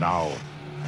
Now,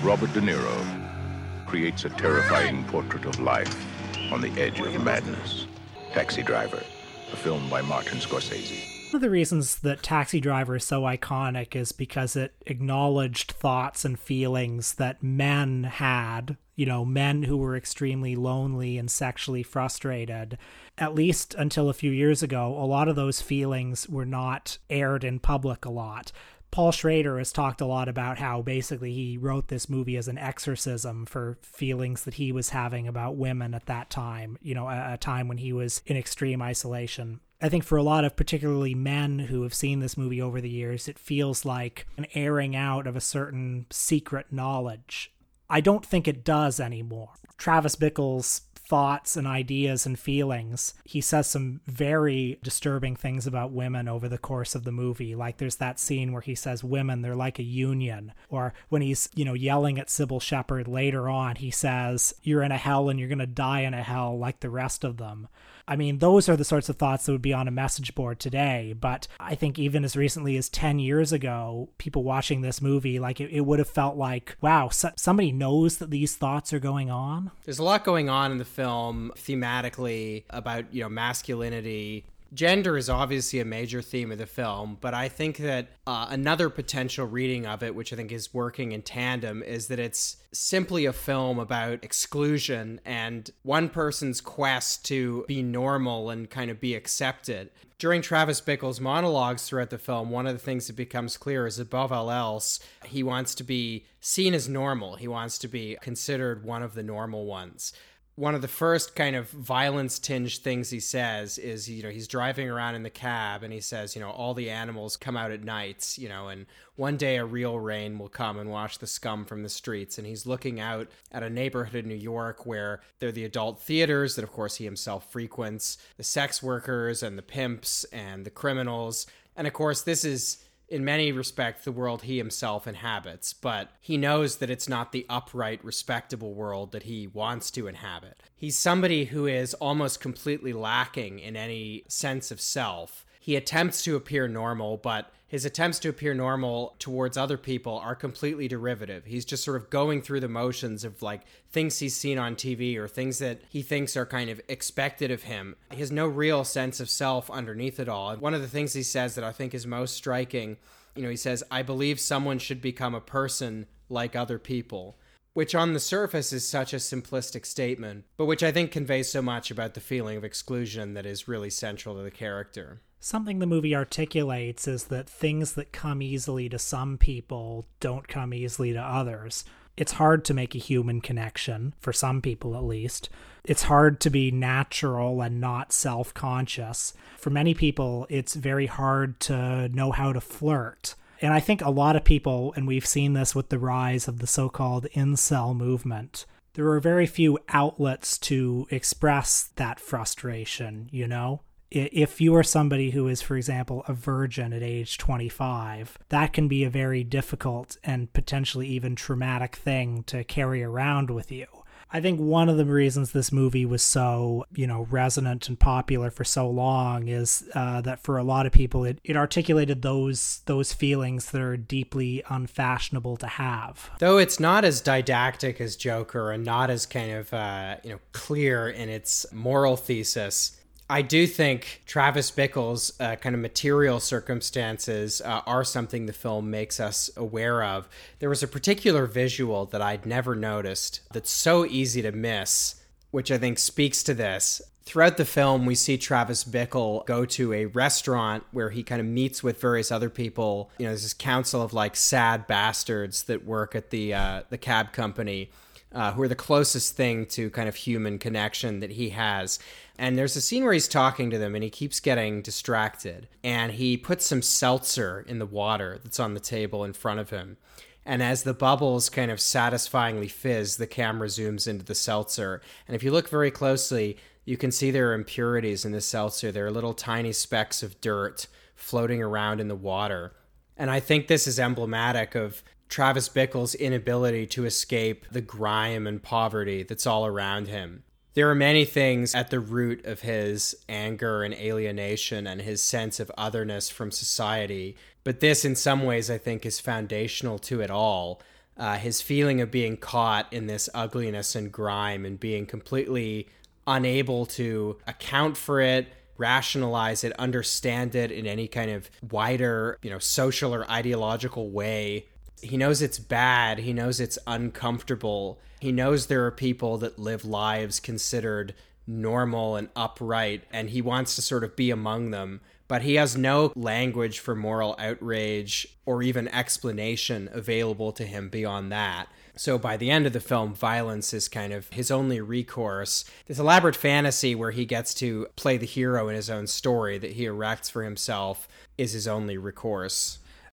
Robert De Niro creates a terrifying portrait of life on the edge of madness. Taxi Driver, a film by Martin Scorsese. One of the reasons that Taxi Driver is so iconic is because it acknowledged thoughts and feelings that men had, you know, men who were extremely lonely and sexually frustrated. At least until a few years ago, a lot of those feelings were not aired in public a lot. Paul Schrader has talked a lot about how basically he wrote this movie as an exorcism for feelings that he was having about women at that time, you know, a, a time when he was in extreme isolation. I think for a lot of particularly men who have seen this movie over the years, it feels like an airing out of a certain secret knowledge. I don't think it does anymore. Travis Bickle's thoughts and ideas and feelings. He says some very disturbing things about women over the course of the movie. Like there's that scene where he says women, they're like a union. Or when he's, you know, yelling at Cybill Shepherd later on, he says, You're in a hell and you're going to die in a hell like the rest of them. I mean, those are the sorts of thoughts that would be on a message board today. But I think even as recently as 10 years ago, people watching this movie, like it, it would have felt like, wow, so, somebody knows that these thoughts are going on. There's a lot going on in the film thematically about, you know, masculinity gender is obviously a major theme of the film, but I think that uh, another potential reading of it, which I think is working in tandem, is that it's simply a film about exclusion and one person's quest to be normal and kind of be accepted. During Travis Bickle's monologues throughout the film, one of the things that becomes clear is above all else, he wants to be seen as normal. He wants to be considered one of the normal ones one of the first kind of violence tinged things he says is you know he's driving around in the cab and he says you know all the animals come out at nights you know and one day a real rain will come and wash the scum from the streets. And he's looking out at a neighborhood in New York where they're the adult theaters that of course he himself frequents the sex workers and the pimps and the criminals. And of course this is in many respects, the world he himself inhabits, but he knows that it's not the upright, respectable world that he wants to inhabit. He's somebody who is almost completely lacking in any sense of self. He attempts to appear normal, but his attempts to appear normal towards other people are completely derivative. He's just sort of going through the motions of like things he's seen on TV or things that he thinks are kind of expected of him. He has no real sense of self underneath it all. And One of the things he says that I think is most striking, you know, he says, I believe someone should become a person like other people which on the surface is such a simplistic statement, but which I think conveys so much about the feeling of exclusion that is really central to the character. Something the movie articulates is that things that come easily to some people don't come easily to others. It's hard to make a human connection, for some people at least. It's hard to be natural and not self conscious. For many people, it's very hard to know how to flirt. And I think a lot of people, and we've seen this with the rise of the so called incel movement, there are very few outlets to express that frustration, you know? if you are somebody who is, for example, a virgin at age 25, that can be a very difficult and potentially even traumatic thing to carry around with you. I think one of the reasons this movie was so, you know, resonant and popular for so long is uh, that for a lot of people, it, it articulated those those feelings that are deeply unfashionable to have. Though it's not as didactic as Joker and not as kind of, uh, you know, clear in its moral thesis I do think Travis Bickle's uh, kind of material circumstances uh, are something the film makes us aware of. There was a particular visual that I'd never noticed that's so easy to miss, which I think speaks to this. Throughout the film, we see Travis Bickle go to a restaurant where he kind of meets with various other people. You know, there's this council of like sad bastards that work at the uh, the cab company uh, who are the closest thing to kind of human connection that he has. And there's a scene where he's talking to them and he keeps getting distracted. And he puts some seltzer in the water that's on the table in front of him. And as the bubbles kind of satisfyingly fizz, the camera zooms into the seltzer. And if you look very closely, you can see there are impurities in the seltzer. There are little tiny specks of dirt floating around in the water. And I think this is emblematic of Travis Bickle's inability to escape the grime and poverty that's all around him. There are many things at the root of his anger and alienation and his sense of otherness from society, but this, in some ways, I think, is foundational to it all. uh, his feeling of being caught in this ugliness and grime and being completely unable to account for it rationalize it understand it in any kind of wider you know social or ideological way he knows it's bad he knows it's uncomfortable he knows there are people that live lives considered normal and upright and he wants to sort of be among them but he has no language for moral outrage or even explanation available to him beyond that. So by the end of the film, violence is kind of his only recourse. This elaborate fantasy where he gets to play the hero in his own story that he erects for himself is his only recourse.